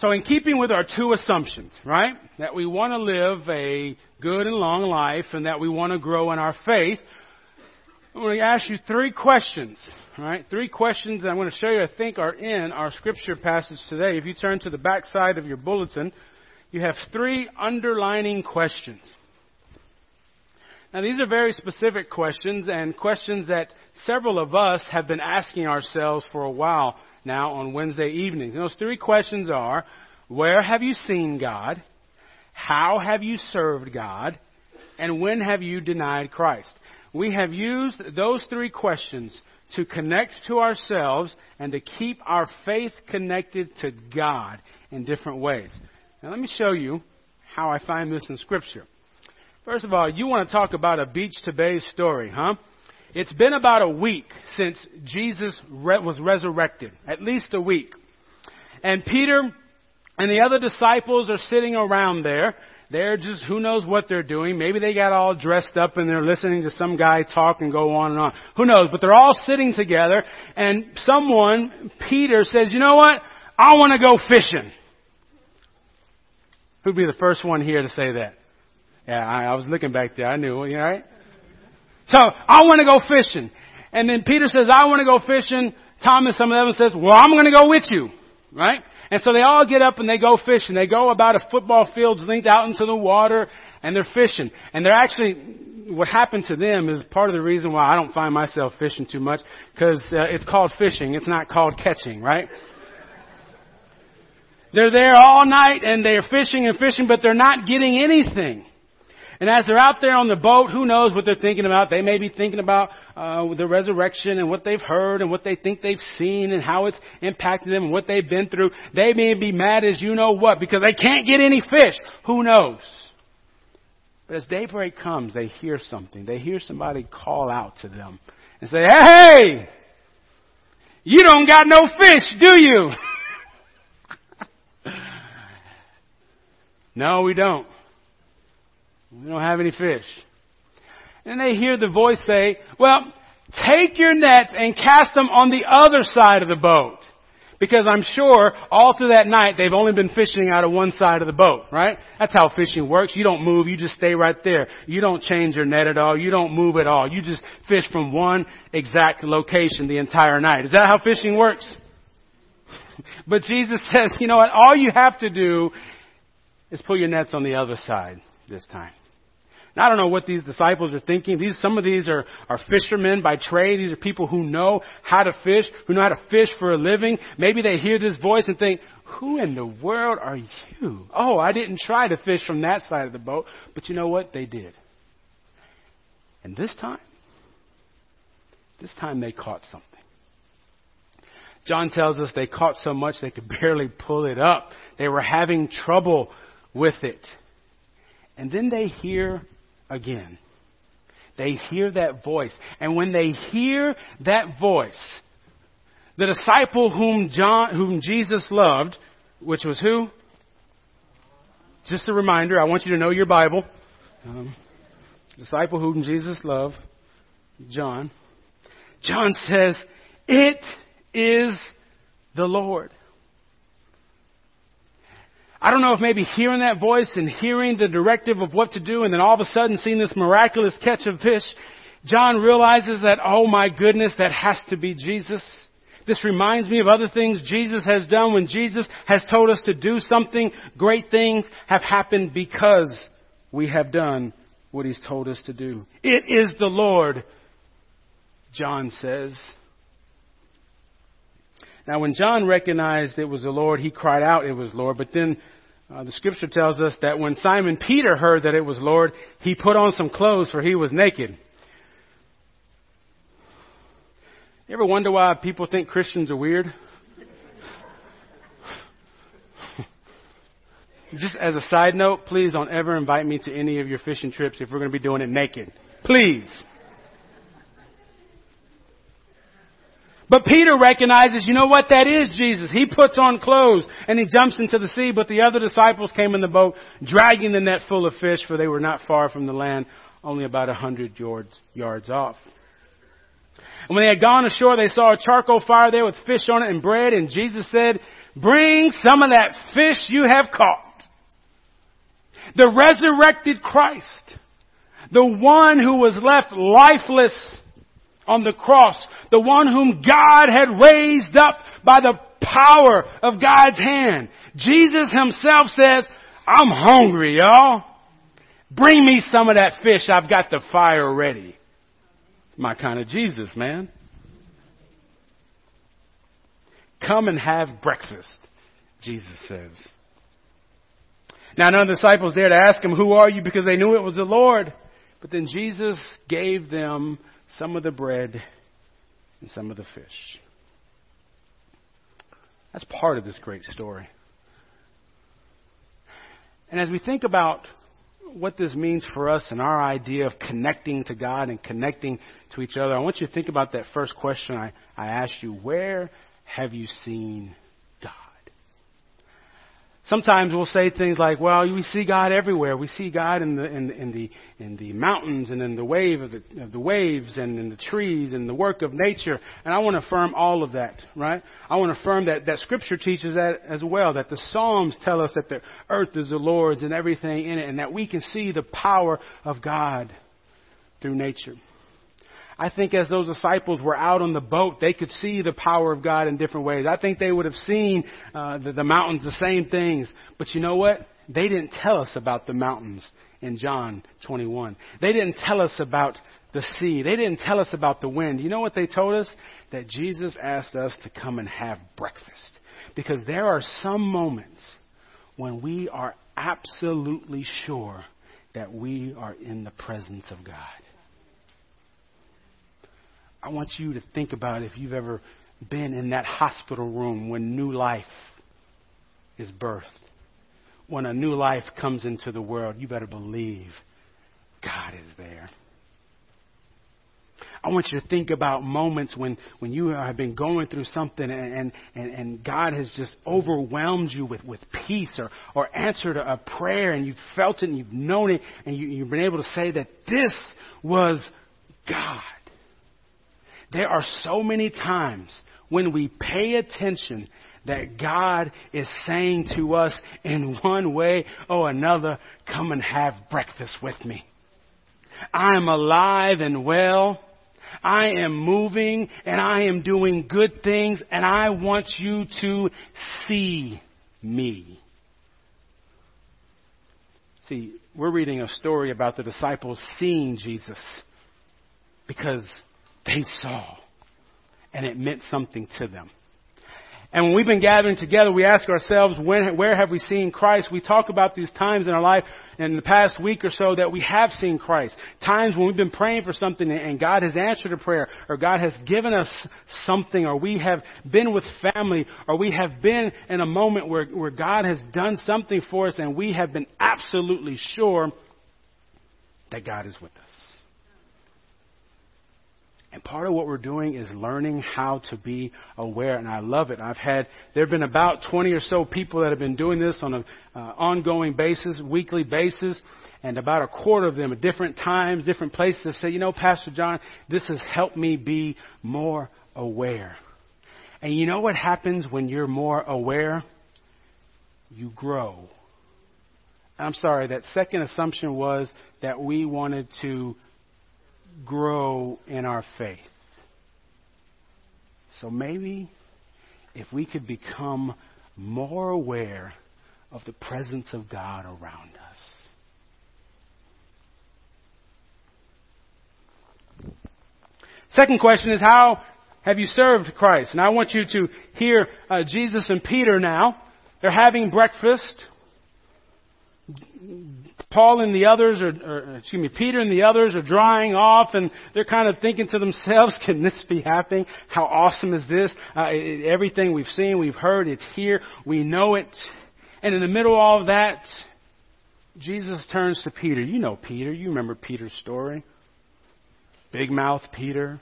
So in keeping with our two assumptions, right? That we want to live a good and long life and that we want to grow in our faith, I'm going to ask you three questions, right? Three questions that I'm going to show you I think are in our scripture passage today. If you turn to the back side of your bulletin, you have three underlining questions. Now these are very specific questions and questions that several of us have been asking ourselves for a while now on Wednesday evenings. And those three questions are, where have you seen God? How have you served God? And when have you denied Christ? We have used those three questions to connect to ourselves and to keep our faith connected to God in different ways. Now let me show you how I find this in Scripture. First of all, you want to talk about a beach to bay story, huh? It's been about a week since Jesus re- was resurrected, at least a week. And Peter and the other disciples are sitting around there. They're just, who knows what they're doing. Maybe they got all dressed up and they're listening to some guy talk and go on and on. Who knows? But they're all sitting together and someone, Peter says, you know what? I want to go fishing. Who'd be the first one here to say that? Yeah, I, I was looking back there. I knew, you right? So I want to go fishing. And then Peter says, I want to go fishing. Thomas, some of them says, well, I'm going to go with you. Right? And so they all get up and they go fishing. They go about a football field's length out into the water and they're fishing. And they're actually, what happened to them is part of the reason why I don't find myself fishing too much because uh, it's called fishing. It's not called catching, right? They're there all night and they're fishing and fishing, but they're not getting anything. And as they're out there on the boat, who knows what they're thinking about? They may be thinking about uh, the resurrection and what they've heard and what they think they've seen and how it's impacted them and what they've been through. They may be mad as you know what because they can't get any fish. Who knows? But as daybreak comes, they hear something. They hear somebody call out to them and say, Hey! You don't got no fish, do you? no, we don't. We don't have any fish. And they hear the voice say, well, take your nets and cast them on the other side of the boat. Because I'm sure all through that night they've only been fishing out of one side of the boat, right? That's how fishing works. You don't move, you just stay right there. You don't change your net at all, you don't move at all. You just fish from one exact location the entire night. Is that how fishing works? but Jesus says, you know what, all you have to do is pull your nets on the other side this time. I don't know what these disciples are thinking. These, some of these are, are fishermen by trade. These are people who know how to fish, who know how to fish for a living. Maybe they hear this voice and think, who in the world are you? Oh, I didn't try to fish from that side of the boat. But you know what? They did. And this time, this time they caught something. John tells us they caught so much they could barely pull it up. They were having trouble with it. And then they hear again. They hear that voice. And when they hear that voice, the disciple whom John, whom Jesus loved, which was who? Just a reminder, I want you to know your Bible. Um, disciple whom Jesus loved, John. John says, It is the Lord. I don't know if maybe hearing that voice and hearing the directive of what to do and then all of a sudden seeing this miraculous catch of fish, John realizes that, oh my goodness, that has to be Jesus. This reminds me of other things Jesus has done when Jesus has told us to do something. Great things have happened because we have done what he's told us to do. It is the Lord, John says. Now, when John recognized it was the Lord, he cried out it was Lord. But then uh, the scripture tells us that when Simon Peter heard that it was Lord, he put on some clothes for he was naked. You ever wonder why people think Christians are weird? Just as a side note, please don't ever invite me to any of your fishing trips if we're going to be doing it naked. Please. But Peter recognizes, you know what, that is Jesus. He puts on clothes and he jumps into the sea, but the other disciples came in the boat, dragging the net full of fish, for they were not far from the land, only about a hundred yards, yards off. And when they had gone ashore, they saw a charcoal fire there with fish on it and bread, and Jesus said, Bring some of that fish you have caught. The resurrected Christ, the one who was left lifeless on the cross, the one whom God had raised up by the power of God's hand. Jesus himself says, I'm hungry, y'all. Bring me some of that fish. I've got the fire ready. My kind of Jesus, man. Come and have breakfast, Jesus says. Now none of the disciples dared to ask him, who are you? Because they knew it was the Lord. But then Jesus gave them some of the bread and some of the fish. That's part of this great story. And as we think about what this means for us and our idea of connecting to God and connecting to each other, I want you to think about that first question I, I asked you. Where have you seen Sometimes we'll say things like, well, we see God everywhere. We see God in the, in, in the, in the mountains and in the wave of the, of the waves and in the trees and the work of nature. And I want to affirm all of that, right? I want to affirm that, that scripture teaches that as well, that the Psalms tell us that the earth is the Lord's and everything in it and that we can see the power of God through nature. I think as those disciples were out on the boat, they could see the power of God in different ways. I think they would have seen uh, the, the mountains, the same things. But you know what? They didn't tell us about the mountains in John 21. They didn't tell us about the sea. They didn't tell us about the wind. You know what they told us? That Jesus asked us to come and have breakfast. Because there are some moments when we are absolutely sure that we are in the presence of God. I want you to think about if you've ever been in that hospital room when new life is birthed. When a new life comes into the world, you better believe God is there. I want you to think about moments when, when you have been going through something and, and, and God has just overwhelmed you with, with peace or, or answered a, prayer and you've felt it and you've known it and you, you've been able to say that this was God. There are so many times when we pay attention that God is saying to us in one way or another, come and have breakfast with me. I am alive and well. I am moving and I am doing good things and I want you to see me. See, we're reading a story about the disciples seeing Jesus because they saw, and it meant something to them. And when we've been gathering together, we ask ourselves, when, where have we seen Christ? We talk about these times in our life in the past week or so that we have seen Christ. Times when we've been praying for something and God has answered a prayer, or God has given us something, or we have been with family, or we have been in a moment where, where God has done something for us and we have been absolutely sure that God is with us. And part of what we're doing is learning how to be aware, and I love it. I've had there have been about 20 or so people that have been doing this on an uh, ongoing basis, weekly basis, and about a quarter of them at different times, different places have said, "You know, Pastor John, this has helped me be more aware." And you know what happens when you're more aware? You grow. I'm sorry, that second assumption was that we wanted to grow in our faith. So maybe if we could become more aware of the presence of God around us. Second question is how have you served Christ? And I want you to hear uh, Jesus and Peter now. They're having breakfast. Paul and the others are, or, excuse me, Peter and the others are drying off and they're kind of thinking to themselves, can this be happening? How awesome is this? Uh, it, everything we've seen, we've heard, it's here, we know it. And in the middle of all of that, Jesus turns to Peter. You know Peter. You remember Peter's story. Big mouth Peter.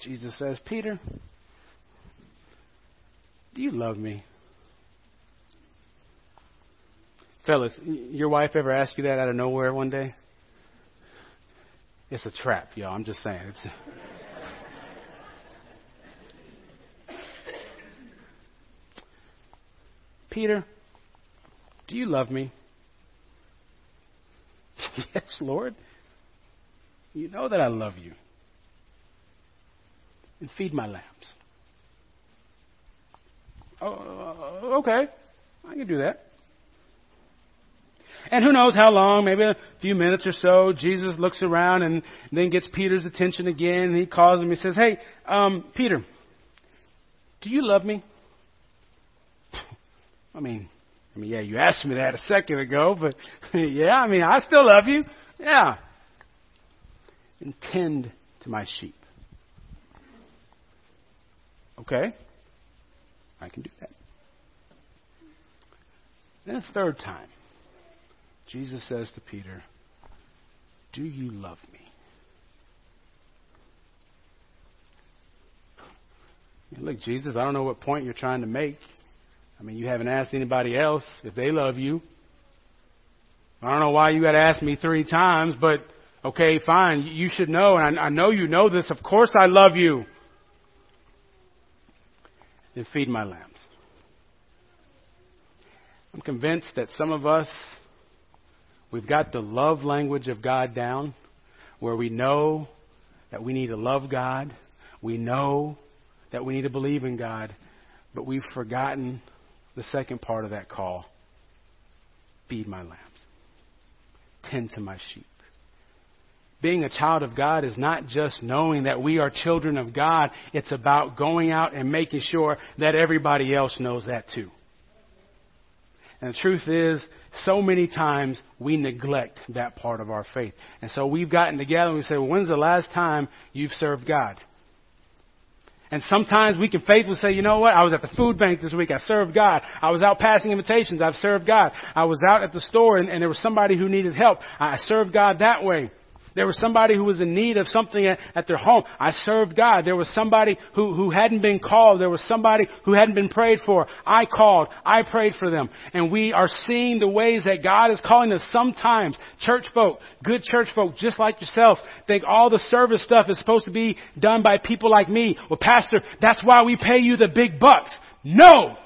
Jesus says, Peter, do you love me? Fellas, your wife ever ask you that out of nowhere one day? It's a trap, y'all. I'm just saying. It's. Peter, do you love me? yes, Lord. You know that I love you. And feed my lambs. Oh, okay. I can do that. And who knows how long, maybe a few minutes or so, Jesus looks around and then gets Peter's attention again. And he calls him. And he says, Hey, um, Peter, do you love me? I mean, I mean, yeah, you asked me that a second ago, but yeah, I mean, I still love you. Yeah. And tend to my sheep. Okay. I can do that. Then a third time, Jesus says to Peter, Do you love me? Look, Jesus, I don't know what point you're trying to make. I mean, you haven't asked anybody else if they love you. I don't know why you got to ask me three times, but okay, fine. You should know, and I, I know you know this. Of course I love you. Then feed my lambs. I'm convinced that some of us, we've got the love language of God down, where we know that we need to love God. We know that we need to believe in God, but we've forgotten the second part of that call feed my lambs, tend to my sheep. Being a child of God is not just knowing that we are children of God, it's about going out and making sure that everybody else knows that too. And the truth is, so many times we neglect that part of our faith. And so we've gotten together and we say, well, when's the last time you've served God? And sometimes we can faithfully say, you know what? I was at the food bank this week. I served God. I was out passing invitations. I've served God. I was out at the store and, and there was somebody who needed help. I served God that way. There was somebody who was in need of something at, at, their home. I served God. There was somebody who, who hadn't been called. There was somebody who hadn't been prayed for. I called. I prayed for them. And we are seeing the ways that God is calling us. Sometimes church folk, good church folk, just like yourself, think all the service stuff is supposed to be done by people like me. Well, pastor, that's why we pay you the big bucks. No!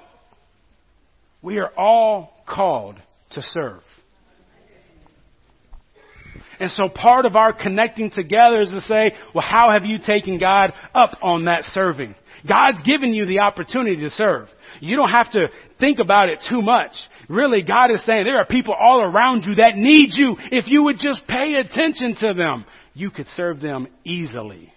We are all called to serve. And so part of our connecting together is to say, well, how have you taken God up on that serving? God's given you the opportunity to serve. You don't have to think about it too much. Really, God is saying there are people all around you that need you. If you would just pay attention to them, you could serve them easily.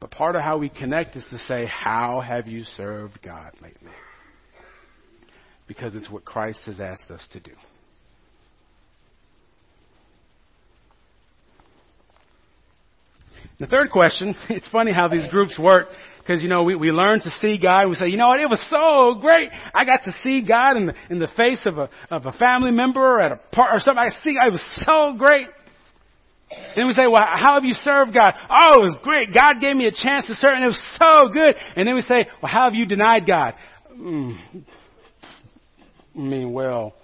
But part of how we connect is to say, how have you served God lately? Because it's what Christ has asked us to do. The third question, it's funny how these groups work because, you know, we, we learn to see God. We say, you know what, it was so great. I got to see God in the, in the face of a, of a family member or at a part or something. I see, it was so great. Then we say, well, how have you served God? Oh, it was great. God gave me a chance to serve and it was so good. And then we say, well, how have you denied God? Mm, I mean, well,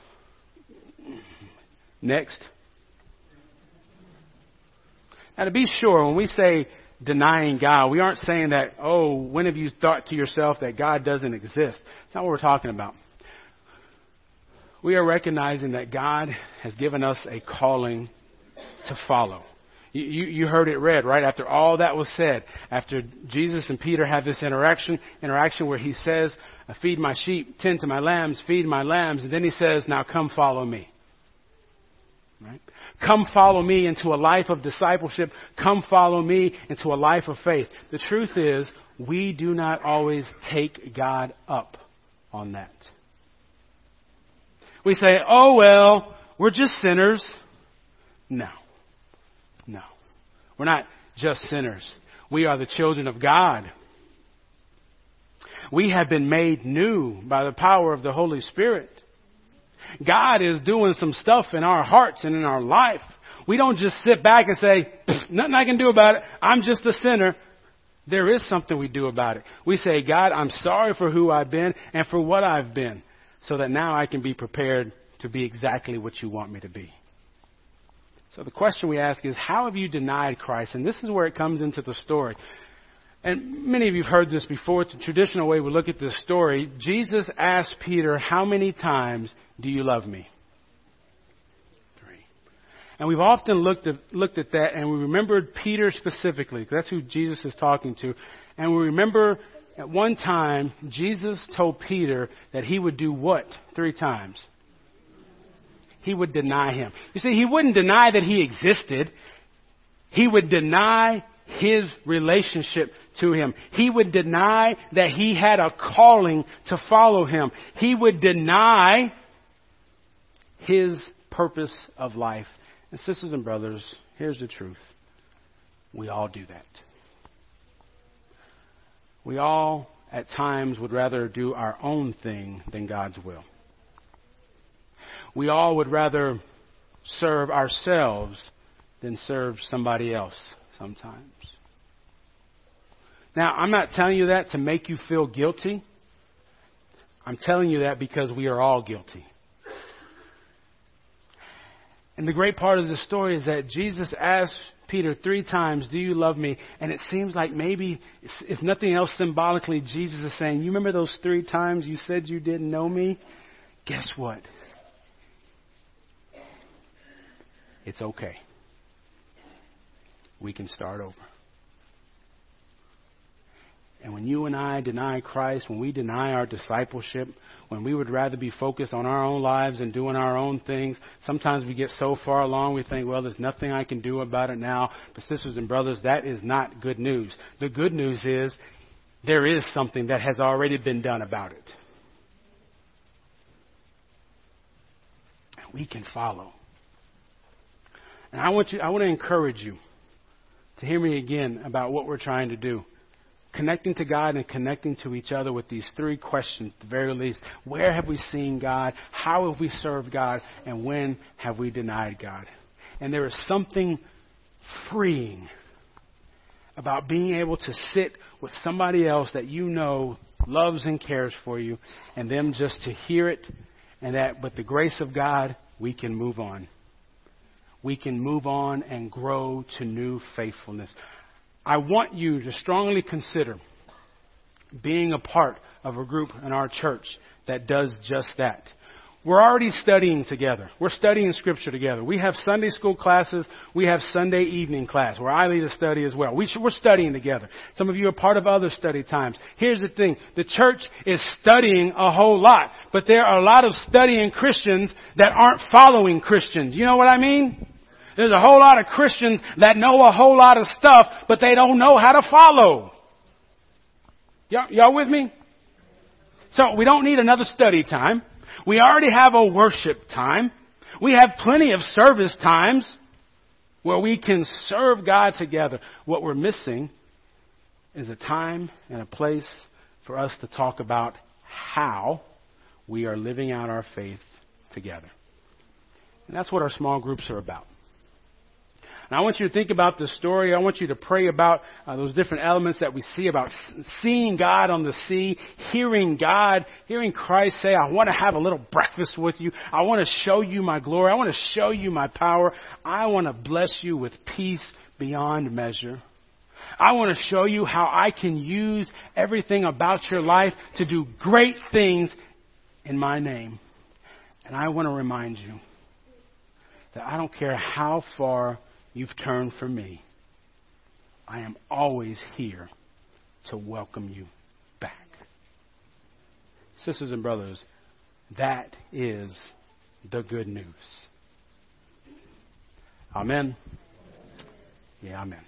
next. Now, to be sure, when we say denying God, we aren't saying that, oh, when have you thought to yourself that God doesn't exist? That's not what we're talking about. We are recognizing that God has given us a calling to follow. You, you, you, heard it read, right? After all that was said, after Jesus and Peter have this interaction, interaction where he says, feed my sheep, tend to my lambs, feed my lambs, and then he says, now come follow me. Right? Come follow me into a life of discipleship. Come follow me into a life of faith. The truth is, we do not always take God up on that. We say, oh well, we're just sinners. No. No. We're not just sinners. We are the children of God. We have been made new by the power of the Holy Spirit. God is doing some stuff in our hearts and in our life. We don't just sit back and say, nothing I can do about it. I'm just a sinner. There is something we do about it. We say, God, I'm sorry for who I've been and for what I've been so that now I can be prepared to be exactly what you want me to be. So the question we ask is, how have you denied Christ? And this is where it comes into the story. And many of you have heard this before. It's a traditional way we look at this story. Jesus asked Peter, How many times do you love me? Three. And we've often looked at, looked at that and we remembered Peter specifically. That's who Jesus is talking to. And we remember at one time, Jesus told Peter that he would do what three times? He would deny him. You see, he wouldn't deny that he existed. He would deny his relationship to him. He would deny that he had a calling to follow him. He would deny his purpose of life. And sisters and brothers, here's the truth. We all do that. We all, at times, would rather do our own thing than God's will. We all would rather serve ourselves than serve somebody else sometimes. Now, I'm not telling you that to make you feel guilty. I'm telling you that because we are all guilty. And the great part of the story is that Jesus asked Peter three times, Do you love me? And it seems like maybe, if nothing else symbolically, Jesus is saying, You remember those three times you said you didn't know me? Guess what? It's okay. We can start over. And when you and I deny Christ, when we deny our discipleship, when we would rather be focused on our own lives and doing our own things, sometimes we get so far along we think, well, there's nothing I can do about it now. But sisters and brothers, that is not good news. The good news is there is something that has already been done about it. And we can follow. And I want you I want to encourage you to hear me again about what we're trying to do connecting to God and connecting to each other with these three questions, at the very least. Where have we seen God? How have we served God? And when have we denied God? And there is something freeing about being able to sit with somebody else that you know loves and cares for you, and them just to hear it, and that with the grace of God, we can move on. We can move on and grow to new faithfulness. I want you to strongly consider being a part of a group in our church that does just that. We're already studying together. We're studying scripture together. We have Sunday school classes. We have Sunday evening class where I lead a study as well. We are studying together. Some of you are part of other study times. Here's the thing. The church is studying a whole lot, but there are a lot of studying Christians that aren't following Christians. You know what I mean? There's a whole lot of Christians that know a whole lot of stuff, but they don't know how to follow. Y'all, y'all with me? So we don't need another study time. We already have a worship time. We have plenty of service times where we can serve God together. What we're missing is a time and a place for us to talk about how we are living out our faith together. And that's what our small groups are about. And I want you to think about the story. I want you to pray about uh, those different elements that we see about seeing God on the sea, hearing God, hearing Christ say, I want to have a little breakfast with you. I want to show you my glory. I want to show you my power. I want to bless you with peace beyond measure. I want to show you how I can use everything about your life to do great things in my name. And I want to remind you that I don't care how far you've turned from me, I am always here to welcome you back. Sisters and brothers, that is the good news. Amen. Yeah, amen.